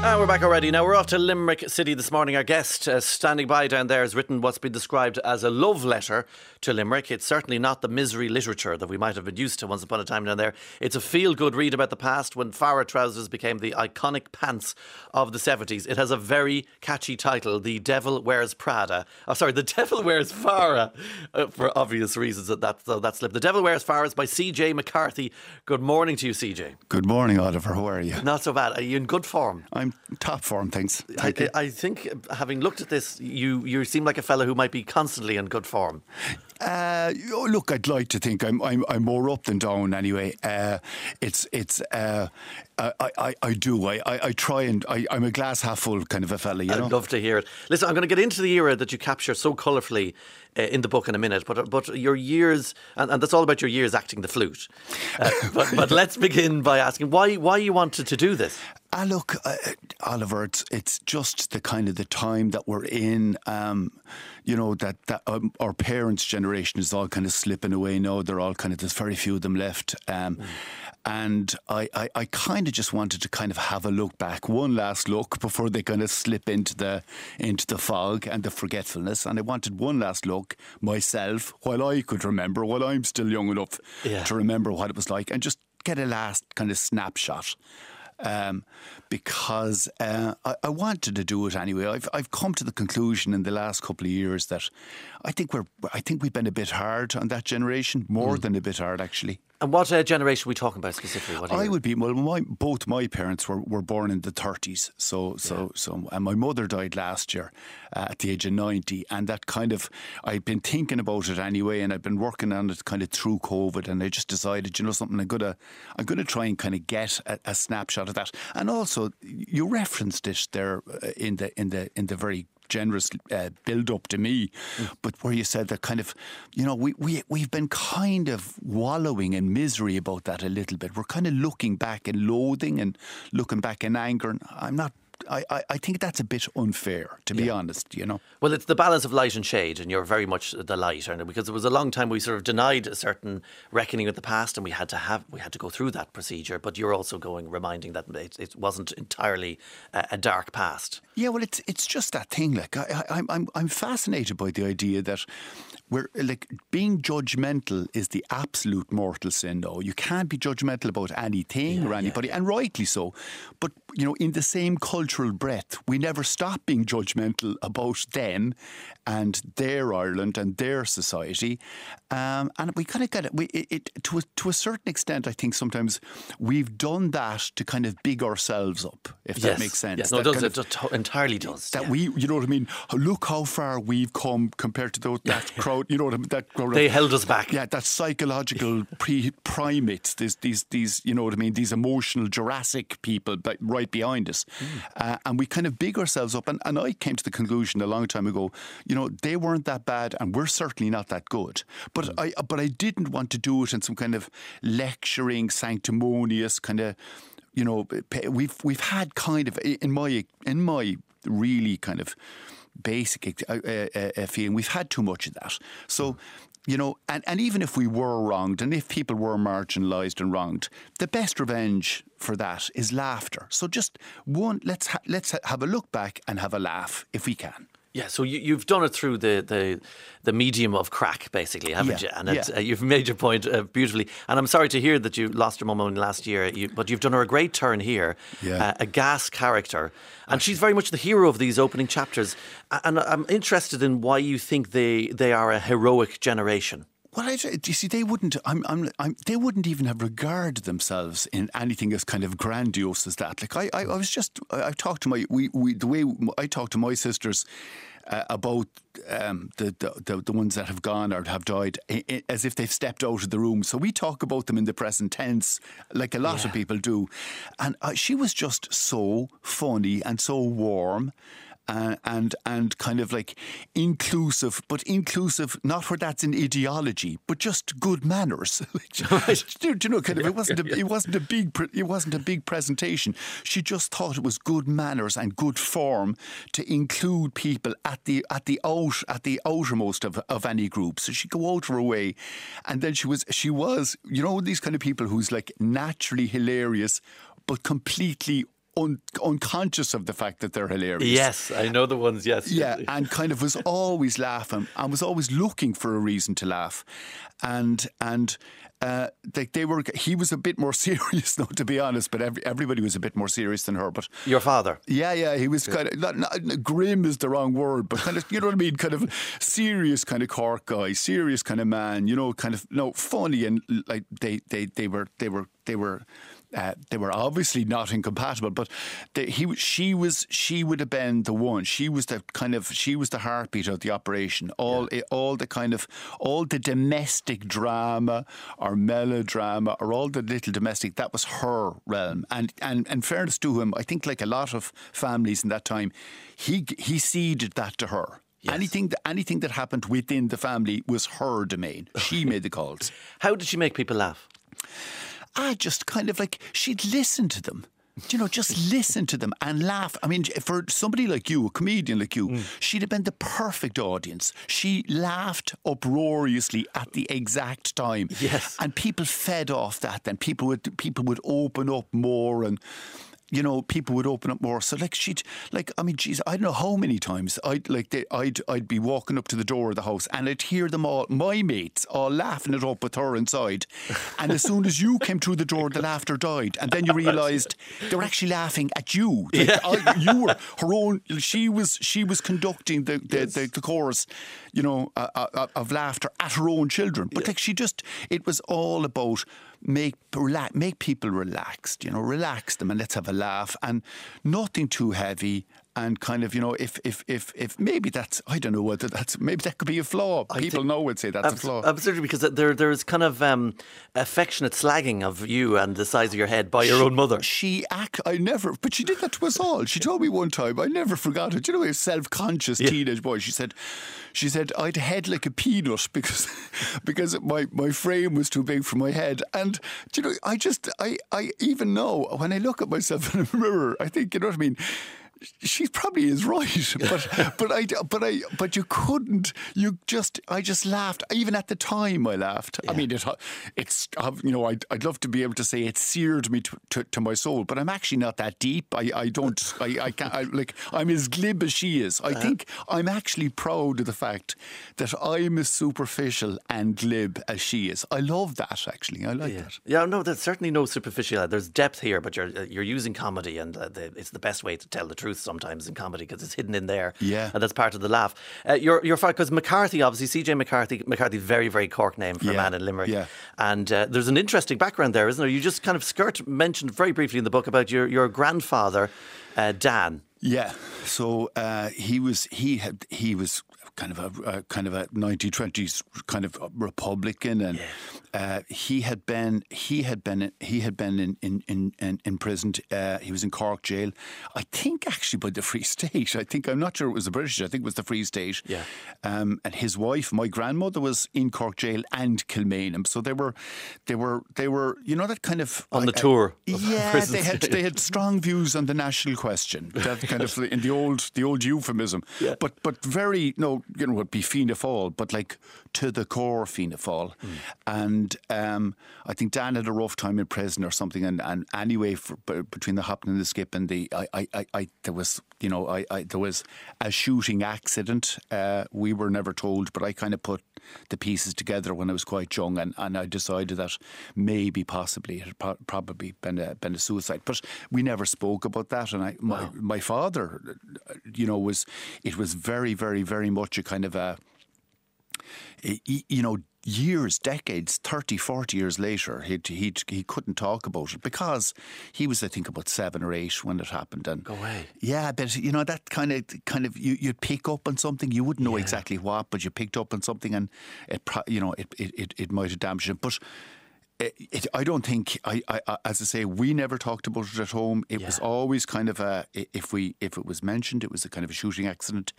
And we're back already. Now we're off to Limerick City this morning. Our guest uh, standing by down there has written what's been described as a love letter to Limerick. It's certainly not the misery literature that we might have been used to once upon a time down there. It's a feel good read about the past when Farah trousers became the iconic pants of the 70s. It has a very catchy title The Devil Wears Prada. Oh, sorry, The Devil Wears Farah, uh, for obvious reasons that, that, slipped. The Devil Wears Farah is by CJ MacCarthy. Good morning to you, CJ. Good morning, Oliver. How are you? Not so bad. Are you in good form? I'm top form, thanks. I, I, think, having looked at this, you, you seem like a fellow who might be constantly in good form. Uh, look, I'd like to think I'm I'm, I'm more up than down anyway. Uh, it's it's uh, I, I, I do I, I, try and I, I'm a glass half full kind of a fella. You I'd know? love to hear it. Listen, I'm going to get into the era that you capture so colourfully uh, in the book in a minute, but but your years and, and that's all about your years acting the flute. Uh, but, but let's begin by asking why why you wanted to do this. Ah, look, uh, Oliver, it's it's just the kind of the time that we're in. Um, you know that that um, our parents' generation is all kind of slipping away now. They're all kind of there's very few of them left. Um, mm. And I, I, I kind of just wanted to kind of have a look back, one last look before they kind of slip into the into the fog and the forgetfulness. And I wanted one last look myself while I could remember, while I'm still young enough yeah. to remember what it was like, and just get a last kind of snapshot um, because uh, I, I, wanted to do it anyway. I've I've come to the conclusion in the last couple of years that I think we're I think we've been a bit hard on that generation, more mm. than a bit hard actually. And what uh, generation are we talking about specifically? I would be well. My, both my parents were, were born in the thirties, so so yeah. so, and my mother died last year uh, at the age of ninety, and that kind of I've been thinking about it anyway, and I've been working on it kind of through COVID, and I just decided, you know, something I'm gonna I'm gonna try and kind of get a, a snapshot of that, and also you referenced it there uh, in the in the in the very generous uh, build up to me, mm. but where you said that kind of, you know, we, we, we've been kind of wallowing in misery about that a little bit. We're kind of looking back in loathing and looking back in anger. And I'm not I, I, I, think that's a bit unfair, to be honest, you know. Well, it's the balance of light and shade, and you're very much the light, and because it was a long time we sort of denied a certain reckoning with the past, and we had to have we had to go through that procedure. But you're also going reminding that it, it wasn't entirely a, a, dark past. Yeah, well, it's it's just that thing. Like I, I, I'm I'm fascinated by the idea that we're like being judgmental is the absolute mortal sin. Though you can't be judgmental about anything yeah, or anybody, yeah. and rightly so. But you know, in the same cultural breath, we never stop being judgmental about them and their Ireland and their society, um, and we kind of get it. We, it, it to a, to a certain extent, I think sometimes we've done that to kind of big ourselves up, if yes. that makes sense. Yes, no, it does. It of, entirely does. That yeah. we, you know what I mean. Look how far we've come compared to those, that crowd. You know what I mean? That. They held us back. Yeah, that psychological pre primates. These, these, these. You know what I mean? These emotional Jurassic people, right behind us, mm. uh, and we kind of big ourselves up. And, and I came to the conclusion a long time ago. You know, they weren't that bad, and we're certainly not that good. But mm. I, but I didn't want to do it in some kind of lecturing, sanctimonious kind of. You know, we've we've had kind of in my in my really kind of basic uh, uh, uh, feeling. We've had too much of that. So, you know, and, and even if we were wronged and if people were marginalised and wronged, the best revenge for that is laughter. So just one, let's ha- let's ha- have a look back and have a laugh if we can. Yeah, so you, have done it through the, the the medium of crack, basically, haven't yeah, you? And yeah. uh, you've made your point uh, beautifully. And I'm sorry to hear that you lost your mum only last year, you, but you've done her a great turn here. Yeah. Uh, a gas character, and she's very much the hero of these opening chapters. And I'm interested in why you think they they are a heroic generation. Well, I, you see, they wouldn't. I'm, I'm, I'm, they wouldn't even have regarded themselves in anything as kind of grandiose as that. Like I, I, I was just. I, I talked to my. We, we, the way I talk to my sisters uh, about um, the, the, the ones that have gone or have died as if they've stepped out of the room. So we talk about them in the present tense, like a lot yeah. of people do. And uh, she was just so funny and so warm uh, and and kind of like inclusive, but inclusive not where that's an ideology, but just good manners. do, do, you know, kind of it wasn't a, it wasn't a big it wasn't a big presentation. She just thought it was good manners and good form to include people at the at the out at the outermost of, of any group. So she'd go out her way, and then she was she was you know these kind of people who's like naturally hilarious, but completely un, unconscious of the fact that they're hilarious. Yes, I know the ones. Yes, yeah, and kind of was always laughing and was always looking for a reason to laugh, and and uh, they, they were. He was a bit more serious, though, to be honest. But every, everybody was a bit more serious than her. But your father, yeah, yeah, he was kind of not, not, grim is the wrong word, but kind of you know what I mean, kind of serious kind of Cork guy, serious kind of man. You know, kind of no funny and like they they they were they were they were uh, they were obviously not incompatible, but the, he, she was, she would have been the one. She was the kind of, she was the heartbeat of the operation. All, yeah. all the kind of, all the domestic drama or melodrama or all the little domestic. That was her realm. And and and fairness to him, I think like a lot of families in that time, he he ceded that to her. Yes. Anything that anything that happened within the family was her domain. She made the calls. How did she make people laugh? I just kind of like she'd listen to them. you know, just listen to them and laugh. I mean, for somebody like you, a comedian like you, mm. she'd have been the perfect audience. She laughed uproariously at the exact time. Yes. And people fed off that. Then people would people would open up more and you know, people would open up more. So like she'd like I mean, geez, I don't know how many times I'd like they, I'd I'd be walking up to the door of the house and I'd hear them all, my mates, all laughing it up with her inside. And as soon as you came through the door, the laughter died, and then you realised they were actually laughing at you. Like, yeah. I, you were her own. She was she was conducting the the, yes. the, the chorus, you know, uh, uh, of laughter at her own children. But yeah. like she just, it was all about make relax, make people relaxed. You know, relax them and let's have a laugh and nothing too heavy and kind of you know if if if if maybe that's I don't know whether that's maybe that could be a flaw. I People know would say that's abs- a flaw. Absolutely, because there there's kind of um, affectionate slagging of you and the size of your head by your she, own mother. She act I never, but she did that to us all. She told me one time I never forgot it. You know, a self conscious yeah. teenage boy. She said. She said I'd head like a peanut because because my, my frame was too big for my head. And you know, I just I, I even know when I look at myself in a mirror, I think, you know what I mean? She probably is right, but but I but I but you couldn't. You just I just laughed. Even at the time, I laughed. Yeah. I mean, it, it's you know I'd, I'd love to be able to say it seared me to, to, to my soul, but I'm actually not that deep. I, I don't I, I can't I, like I'm as glib as she is. I uh think I'm actually proud of the fact that I'm as superficial and glib as she is. I love that actually. I like yeah. that. Yeah, no, there's certainly no superficial. There's depth here, but you're you're using comedy, and uh, the, it's the best way to tell the truth truth sometimes in comedy because it's hidden in there. Yeah. And that's part of the laugh. Uh, you're, you're because MacCarthy, obviously, CJ MacCarthy, MacCarthy, very, very Cork name for yeah. a man in Limerick. Yeah. And uh, there's an interesting background there, isn't there? You just kind of skirt mentioned very briefly in the book about your, your grandfather, uh, Dan. Yeah, so uh, he was he had he was kind of a, a kind of a 1920s kind of Republican, and yeah. uh, he had been he had been he had been in in in, in, in prison. Uh, he was in Cork jail, I think actually by the Free State. I think I'm not sure it was the British. I think it was the Free State. Yeah. Um, and his wife, my grandmother, was in Cork jail and Kilmainham. So they were they were they were you know that kind of on the tour. yeah, they had they had strong views on the national question. That kind of in the old the old euphemism. Yeah. But but very no you know, would be Fianna Fáil, but like to the core Fianna Fáil. Mm. And um, I think Dan had a rough time in prison or something. And, and anyway, for, between the hopping and the skip and the, I, I, I, there was, you know, I, I there was a shooting accident. Uh, we were never told, but I kind of put the pieces together when I was quite young, and, and I decided that maybe, possibly, it had pro- probably been a, been a suicide. But we never spoke about that. And I, my, wow. my father, you know, was it was very, very, very much a kind of uh, a you know, years, decades, 30, 40 years later, he he he couldn't talk about it because he was, I think, about seven or eight when it happened. And Go away. Yeah, but you know that kind of kind of you you'd pick up on something. You wouldn't know yeah. exactly what, but you picked up on something, and it you know it it it, it might have damaged him, but. It, it, I don't think I, I, as I say, we never talked about it at home. It yeah. was always kind of a if we if it was mentioned, it was a kind of a shooting accident,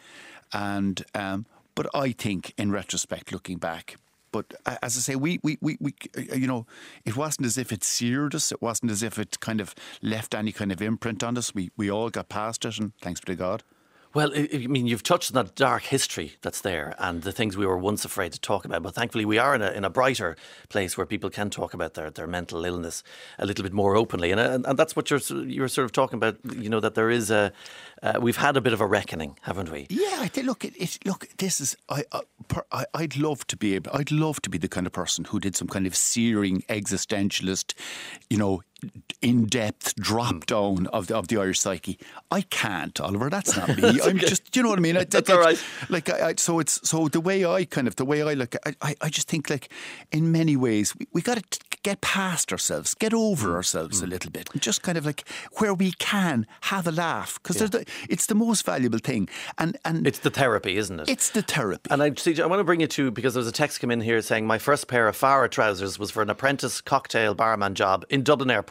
and um, but I think, in retrospect, looking back, but as I say, we, we, we, we, you know, it wasn't as if it seared us. It wasn't as if it kind of left any kind of imprint on us. We, we all got past it, and thanks be to God. Well, I mean, you've touched on that dark history that's there and the things we were once afraid to talk about. But thankfully, we are in a, in a brighter place where people can talk about their, their mental illness a little bit more openly. And, and, and that's what you're, you're sort of talking about, you know, that there is a, uh, we've had a bit of a reckoning, haven't we? Yeah, I think, look, it, it, look, this is, I, uh, I, I'd love to be able, I'd love to be the kind of person who did some kind of searing existentialist, you know, in depth drop down of the, of the Irish psyche. I can't, Oliver. That's not me. I'm just, you know what I mean. I, That's like, all right. Like, I, I, so it's so the way I kind of the way I look. I, I, I just think like in many ways we, we got to get past ourselves, get Mm. over ourselves a little bit, and just kind of like where we can have a laugh because the, it's the most valuable thing. And and It's the therapy, isn't it? it's the therapy. And I, see, I want to bring you to because there was a text come in here saying my first pair of Farah trousers was for an apprentice cocktail barman job in Dublin Airport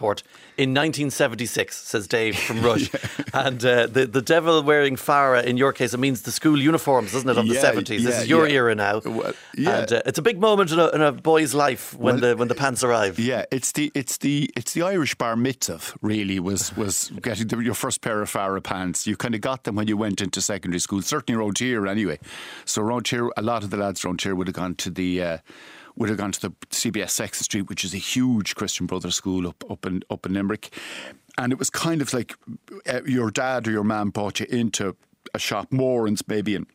in 1976, says Dave from Rush. And uh, the the devil wearing Farah in your case it means the school uniforms, doesn't it, of Yeah, the 70s? this yeah, is your yeah. era now, Well, yeah. and uh, it's a big moment in a, in a boy's life when Well, the when the pants arrive. Yeah, it's the it's the it's the Irish bar mitzvah. Really, was was getting the, your first pair of Farah pants. You kind of got them when you went into secondary school, certainly around here anyway. So around here, a lot of the lads around here would have gone to the. Uh, would have gone to the CBS Sexton Street, which is a huge Christian Brothers school up up in up in Limerick, and it was kind of like uh, your dad or your mum brought you into a shop, Moran's maybe, and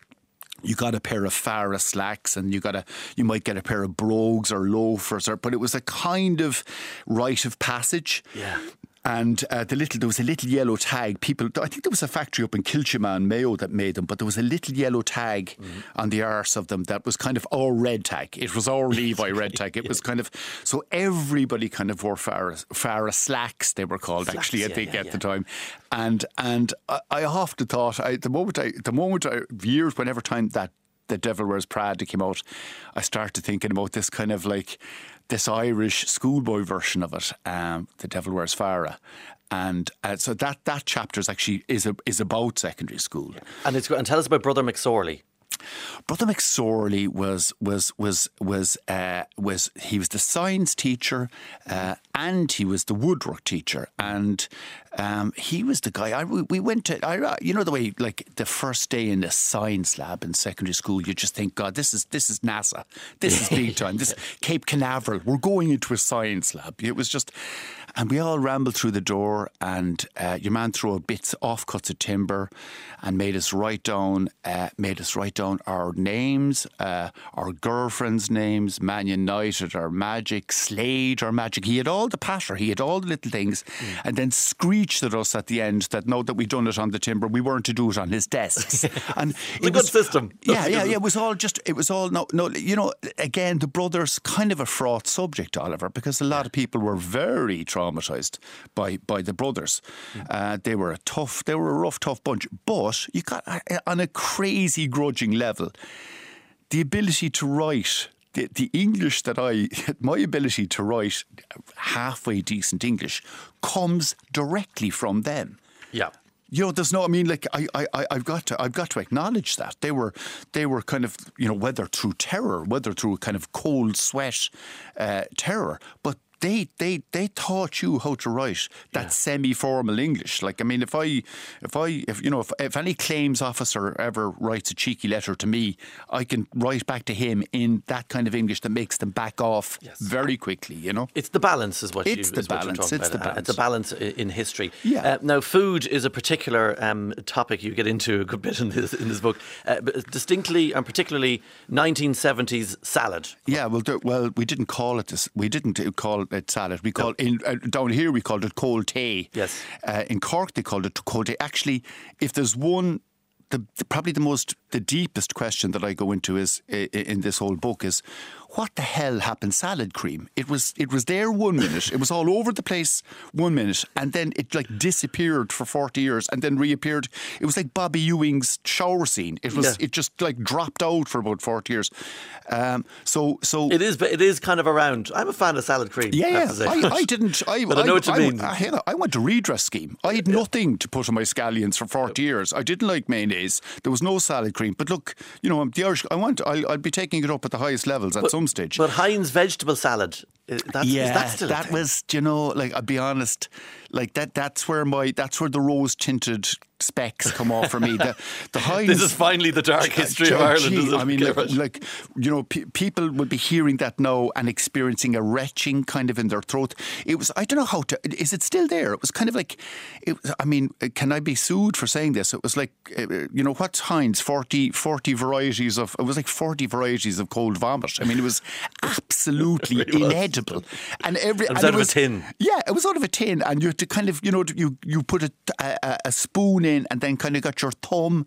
you got a pair of Farah slacks and you got a you might get a pair of brogues or loafers or but it was a kind of rite of passage. Yeah. And uh, the little there was a little yellow tag. People, I think there was a factory up in Kiltimagh, Mayo, that made them, but there was a little yellow tag on the arse of them that was kind of all red tag. It was all Levi red tag. It was kind of so everybody kind of wore Farah, Farah slacks. They were called actually, I yeah, think, yeah, at yeah. the time. And and I, I often thought, I, the moment I, the moment I, years, whenever time that the Devil Wears Prada came out, I started thinking about this kind of like this Irish schoolboy version of it, um, The Devil Wears Farah. And uh, so that that chapter is actually is a, is about secondary school. And it's and tell us about Brother McSorley. Brother McSorley was was was was uh, was he was the science teacher uh, and he was the woodwork teacher and um, he was the guy. I, we, we went to I, you know the way like the first day in the science lab in secondary school, you just think, God, this is this is NASA, this is big time, this Cape Canaveral. We're going into a science lab. It was just. And we all rambled through the door, and uh, your man threw bits, offcuts of timber, and made us write down, uh, made us write down our names, uh, our girlfriends' names, Man United, our Magic, Slade, our Magic. He had all the patter, he had all the little things, and then screeched at us at the end that now that we'd done it on the timber, we weren't to do it on his desks. and a good system. Yeah, yeah, yeah. It was all just. It was all no, no. You know, again, the brothers kind of a fraught subject, Oliver, because a lot of people were very traumatized by by the brothers. Uh, they were a tough, they were a rough, tough bunch. But you got uh, on a crazy grudging level, the ability to write. The, the English that I, my ability to write halfway decent English comes directly from them. Yeah. You know, there's no. I mean, like I, I, I- I've got to, I've got to acknowledge that they were, they were kind of, you know, whether through terror, whether through kind of cold sweat, uh, terror, but they, they, they taught you how to write that semi-formal English. Like, I mean, if I, if I, if you know, if, if any claims officer ever writes a cheeky letter to me, I can write back to him in that kind of English that makes them back off very quickly. You know. It's the balance, is what It's you, the is balance, it's about. the Uh, It's a balance in history. Yeah. Uh, now, food is a particular um, topic you get into a good bit in this in this book, uh, but distinctly and particularly 1970s salad. Yeah, well, there, well, we didn't call it this. We didn't call it salad. We called in uh, down here. We called it cold tea. Yes. Uh, in Cork, they called it cold tea. Actually, if there's one, the, the probably the most, the deepest question that I go into is i- i- in this whole book is, what the hell happened salad cream? It was it was there one minute. it was all over the place one minute, and then it like disappeared for forty years, and then reappeared. It was like Bobby Ewing's shower scene. It was Yeah. it just like dropped out for about forty years. Um, so so It is, but it is kind of around. I'm a fan of salad cream. I yeah, say. I, I didn't. I, But I know what you I, mean. I, had a- I went to redress scheme. I had nothing to put on my scallions for forty years. I didn't like mayonnaise. There was no salad cream. But look, you know, the Irish. I want. I'll, I'll be taking it up at the highest levels at some stage. But Heinz vegetable salad uh, That's, yeah, that, that was, you know, like I'll be honest, like that. That's where my that's where the rose tinted specs come off for me. The, the Heinz, this is finally the dark history of Ireland. Gee, I mean, like, like, you know, pe- people would be hearing that now and experiencing a retching kind of in their throat. It was, I don't know how to. Is it still there? It was kind of like, it, I mean, can I be sued for saying this? It was like, uh, you know, what's Heinz? 40, 40 varieties of. It was like forty varieties of cold vomit. I mean, it was absolutely inedible. And every it was and out it was, of a tin. Yeah, it was out of a tin, and you to kind of, you know, you you put a, a, a spoon in and then kind of got your thumb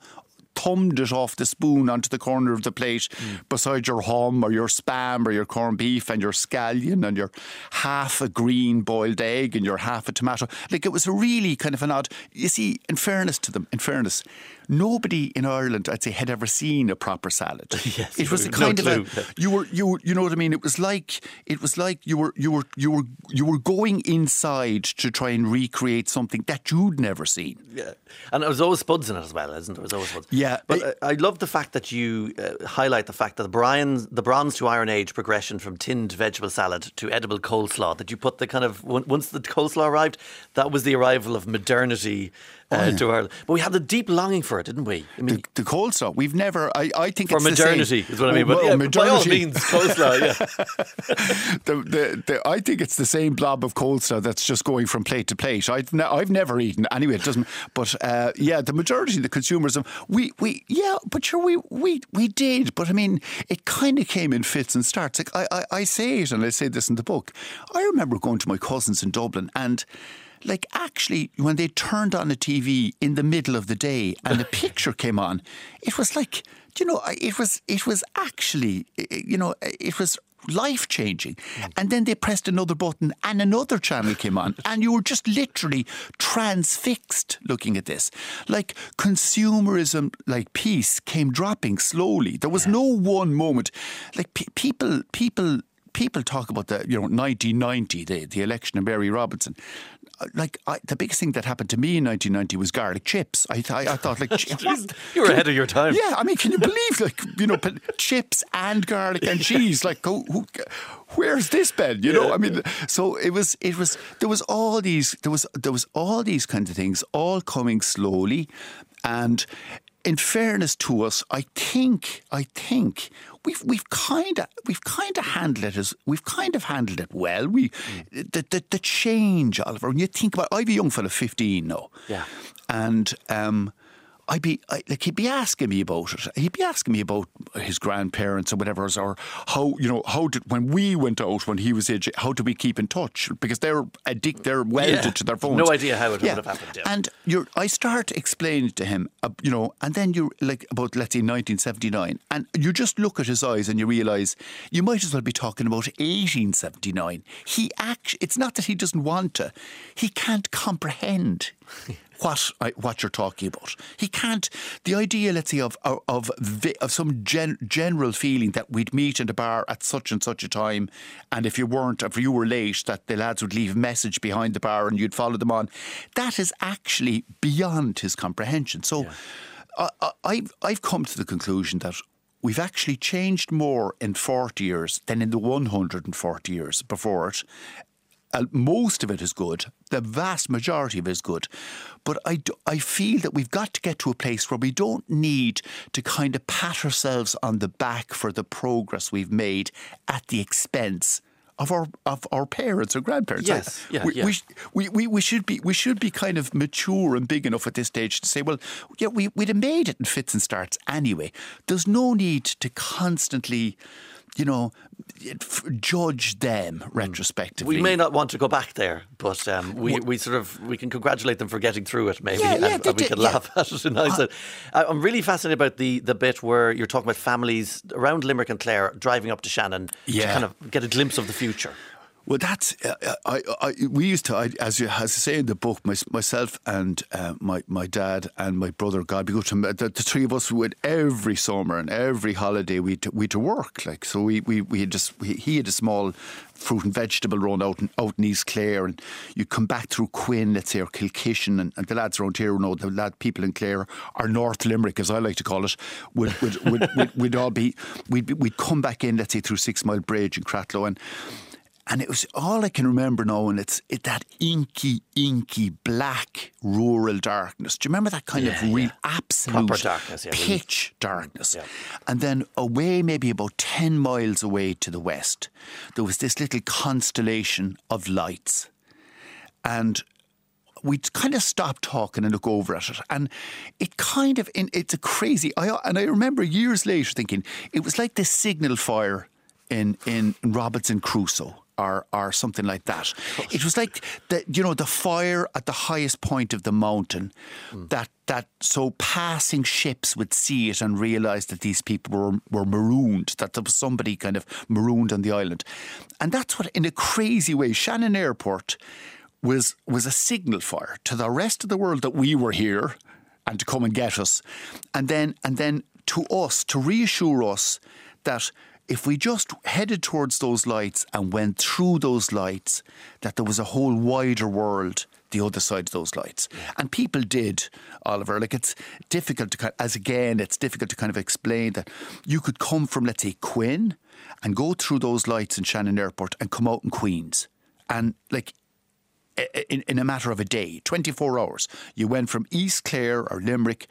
thumbed it off the spoon onto the corner of the plate mm. beside your hum or your spam or your corned beef and your scallion and your half a green boiled egg and your half a tomato. Like it was really kind of an odd. You see, in fairness to them, in fairness, nobody in Ireland, I'd say, had ever seen a proper salad. yes, it was a kind no of a you were you you know what I mean. It was like it was like you were you were you were you were going inside to try and recreate something that you'd never seen. Yeah, and there was always spuds in it as well, isn't there? There was always spuds. Yeah, but it, I love the fact that you uh, highlight the fact that the Brian the bronze to Iron Age progression from tinned vegetable salad to edible coleslaw. That you put the kind of once the coleslaw arrived, that was the arrival of modernity uh, to Ireland. But we had the deep longing for it, didn't we? I mean, the, the coleslaw. We've never. I, I think for modernity is what I mean. But well, yeah, modernity. by all means, coleslaw. Yeah. the, the, the, I think it's the same blob of coleslaw that's just going from plate to plate. I've ne- I've never eaten anyway. It doesn't. But uh, yeah, the majority of the consumers of we we yeah, but sure we we we did. But I mean, it kind of came in fits and starts. Like I, I I say it, and I say this in the book. I remember going to my cousins in Dublin and like actually when they turned on the TV in the middle of the day and the picture came on, it was like you know it was it was actually you know it was life changing. Mm. And then they pressed another button and another channel came on, and you were just literally transfixed looking at this. Like consumerism, like peace came dropping slowly. There was no one moment. Like pe- people, people people talk about the you know 1990 the, the election of Mary Robinson like I, the biggest thing that happened to me in 1990 was garlic chips. I, I, I thought like you were ahead of your time. Yeah, I mean, can you believe like you know chips and garlic and cheese? Like, who, who, where's this been? You know, yeah, I mean, yeah. so it was it was there was all these there was there was all these kinds of things all coming slowly, and in fairness to us, I think I think we've we've kind of we've kind of handled it as we've kind of handled it well. We mm. the, the, the change, Oliver. When you think about, I've a young fella, fifteen now, yeah, and um, I'd be I, like he'd be asking me about it. He'd be asking me about his grandparents or whatever, or how you know how did when we went out when he was age, how do we keep in touch because they're addict, they're welded yeah. to their phones. No idea how it yeah. would have happened. Yeah. And you're, I start explaining to him, uh, you know, and then you're like about let's say 1979, and you just look at his eyes and you realise you might as well be talking about 1879. He actually, it's not that he doesn't want to, he can't comprehend. what I, what you're talking about. He can't. The idea, let's say, of of of, of some gen, general feeling that we'd meet in the bar at such and such a time, and if you weren't, if you were late, that the lads would leave a message behind the bar and you'd follow them on. That is actually beyond his comprehension. So, yeah. I, I've I've come to the conclusion that we've actually changed more in 40 years than in the 140 years before it Uh, most of it is good. The vast majority of it is good. But I, I feel that we've got to get to a place where we don't need to kind of pat ourselves on the back for the progress we've made at the expense of our of our parents or grandparents. Yes, yeah, we, yeah. We, we, we should be we should be kind of mature and big enough at this stage to say, well, yeah, we we'd have made it in fits and starts anyway. There's no need to constantly you know, judge them hmm. retrospectively. We may not want to go back there, but um, we, we sort of we can congratulate them for getting through it, maybe, yeah, yeah, and, and, we can laugh at it. And uh, I'm really fascinated about the the bit where you're talking about families around Limerick and Clare driving up to Shannon to kind of get a glimpse of the future. Well, that's uh, uh, I, I, We used to, I, as you as I say in the book, my, myself and uh, my my dad and my brother, God we go to the, the, three of us would every summer and every holiday we we to work like so we we, we had just we, he had a small fruit and vegetable run out in, out in East Clare and you come back through Quin, let's say, or Kilkishen and, and the lads around here know the lad people in Clare or North Limerick as I like to call it would would, would, would, would all be we'd, we'd come back in let's say through Sixmilebridge and Cratloe, and and it was all I can remember now, and it's it, that inky, inky, black rural darkness. Do you remember that kind Yeah, of real yeah. absolute Proper darkness, yeah, really. pitch darkness? Yeah. And then away, maybe about 10 miles away to the west, there was this little constellation of lights. And we'd kind of stop talking and look over at it. And it kind of, in, it's a crazy, I, and I remember years later thinking, it was like this signal fire in, in Robinson Crusoe. Or, or something like that. It was like the you know the fire at the highest point of the mountain. Mm. That that so passing ships would see it and realise that these people were were marooned. That there was somebody kind of marooned on the island, and that's what in a crazy way Shannon Airport was was a signal fire to the rest of the world that we were here and to come and get us, and then and then to us to reassure us that if we just headed towards those lights and went through those lights, that there was a whole wider world the other side of those lights. And people did, Oliver. Like it's difficult to, kind as again, it's difficult to kind of explain that you could come from, let's say, Quin and go through those lights in Shannon Airport and come out in Queens. And like in, in a matter of a day, 24 hours, you went from East Clare or Limerick,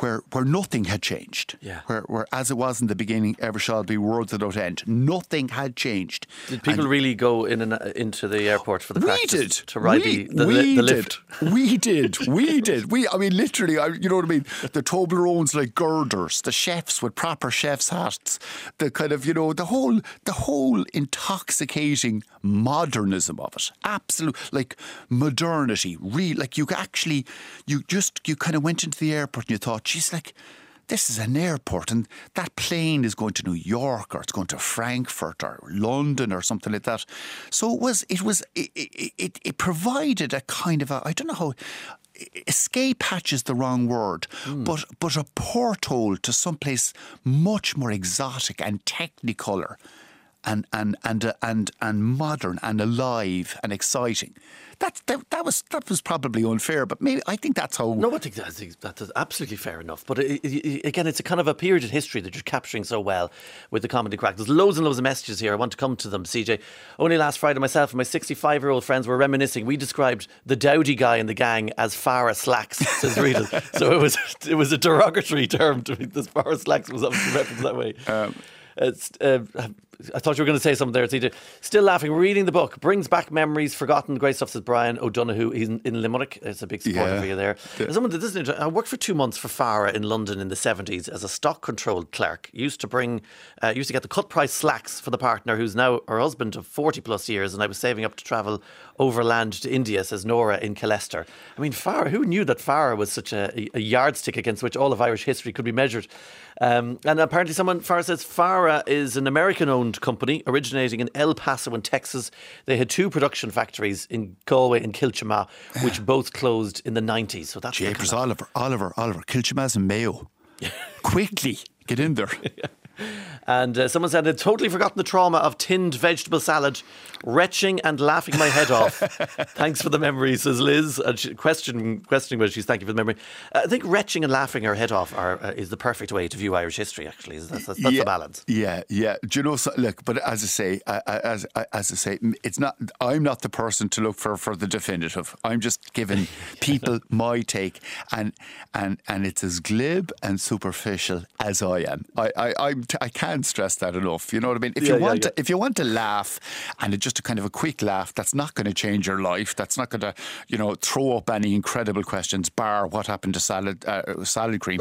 where, where nothing had changed. Yeah. Where, where, as it was in the beginning, ever shall be, world without end. Nothing had changed. Did people And really go in and uh, into the airport for the we practice did to ride we, the, the, we li- the did. We did. We did. We. I mean, literally. I, you know what I mean. The Toblerones like girders. The chefs with proper chefs hats. The kind of you know the whole the whole intoxicating modernism of it. Absolute like modernity. Real like you actually you just you kind of went into the airport and you thought, she's like this is an airport and that plane is going to New York or it's going to Frankfurt or London or something like that. So it was, it was, it, it, it, provided a kind of a, I don't know how, escape hatch is the wrong word, hmm. but, but a porthole to someplace much more exotic and technicolor and, and, and, uh, and, and modern and alive and exciting. That, that, that was that was probably unfair, but maybe I think that's how No, I think that's, that's absolutely fair enough. But it, it, again, it's a kind of a period in history that you're capturing so well with the comedy crack. There's loads and loads of messages here. I want to come to them, CJ. Only last Friday, myself and my 65 year old friends were reminiscing. We described the dowdy guy in the gang as Farah Slacks, says Rita. so it was it was a derogatory term to me. This Farah Slacks was obviously referenced that way. It's, uh, I thought you were going to say something there. Still laughing. Reading the book brings back memories, forgotten. Great stuff, says Brian O'Donoghue. He's in, in Limerick. It's a big supporter Yeah. for you there. As Someone that doesn't. I worked for two months for Farah in London in the seventies as a stock control clerk. Used to bring, uh, used to get the cut price slacks for the partner who's now her husband of forty plus years, and I was saving up to travel overland to India. Says Nora in Killester. I mean, Farah. Who knew that Farah was such a, a yardstick against which all of Irish history could be measured? Um, and apparently, someone Farah says Farah is an American-owned company originating in El Paso in Texas. They had two production factories in Galway and Kiltimagh, which both closed in the nineties. So that's Japers, Oliver, Oliver, Oliver, Kilchimaz and Mayo. Quickly, get in there. And uh, someone said, I'd totally forgotten the trauma of tinned vegetable salad, retching and laughing my head off. Thanks for the memory, says Liz. And she, question, questioning whether she's thank you for the memory. Uh, I think retching and laughing her head off are, uh, is the perfect way to view Irish history, actually. That's, that's, that's yeah, the balance. Yeah, yeah. Do you know? So, look, but as I say, I, I, as I, as I say, it's not. I'm not the person to look for for the definitive. I'm just giving people my take, and and and it's as glib and superficial as I am. I I I'm I can't stress that enough. You know what I mean? If Yeah, you yeah, want yeah. to, if you want to laugh, and it's just a kind of a quick laugh, that's not going to change your life. That's not going to you know throw up any incredible questions. Bar what happened to salad uh, salad cream.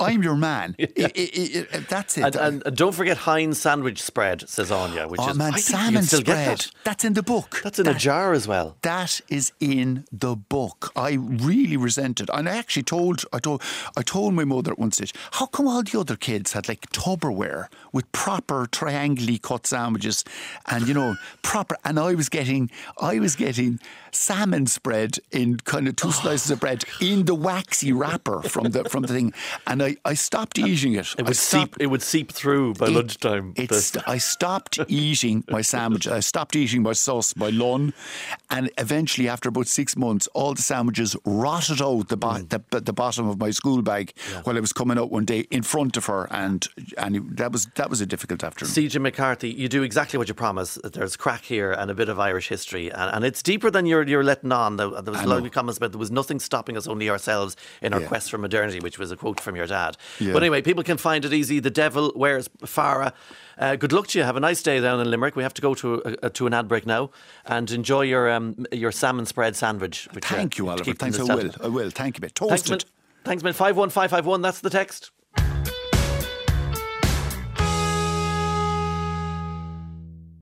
I'm your man. I- I- uh, that's it. And, and, and don't forget Heinz sandwich spread, says Anya, which Oh is man, I salmon still spread. that. That's in the book. That's in a jar as well. That is in the book. I really resented, and I actually told I told I told my mother at one stage, how come all the other kids had like Tupperware with proper triangly cut sandwiches, and you know proper, and I was getting I was getting salmon spread in kind of two oh. slices of bread in the waxy wrapper from the from the thing, and I I, I stopped eating it. It would seep. It would seep through by it- lunchtime. The- It's, I stopped eating my sandwich. I stopped eating my sauce, my lun, and eventually, after about six months, all the sandwiches rotted out the, bo- Mm. the, the bottom of my school bag while I was coming out one day in front of her, and and that was that was a difficult afternoon. CJ MacCarthy, you do exactly what you promise. There's crack here and a bit of Irish history, and, and it's deeper than you're you're letting on. There, there was a lot of comments about there was nothing stopping us, only ourselves, in our Yeah. quest for modernity, which was a quote from your dad. Yeah. But anyway, people can find it easy. The Devil Wears Farah. Uh, good luck to you. Have a nice day down in Limerick. We have to go to a, to an ad break now, and enjoy your um, your salmon spread sandwich. Which, uh, Thank you, Oliver. Thanks, I will. I will. Thank you, mate. Thanks, Toasted. man. Thanks, man. Five one five five one. That's the text.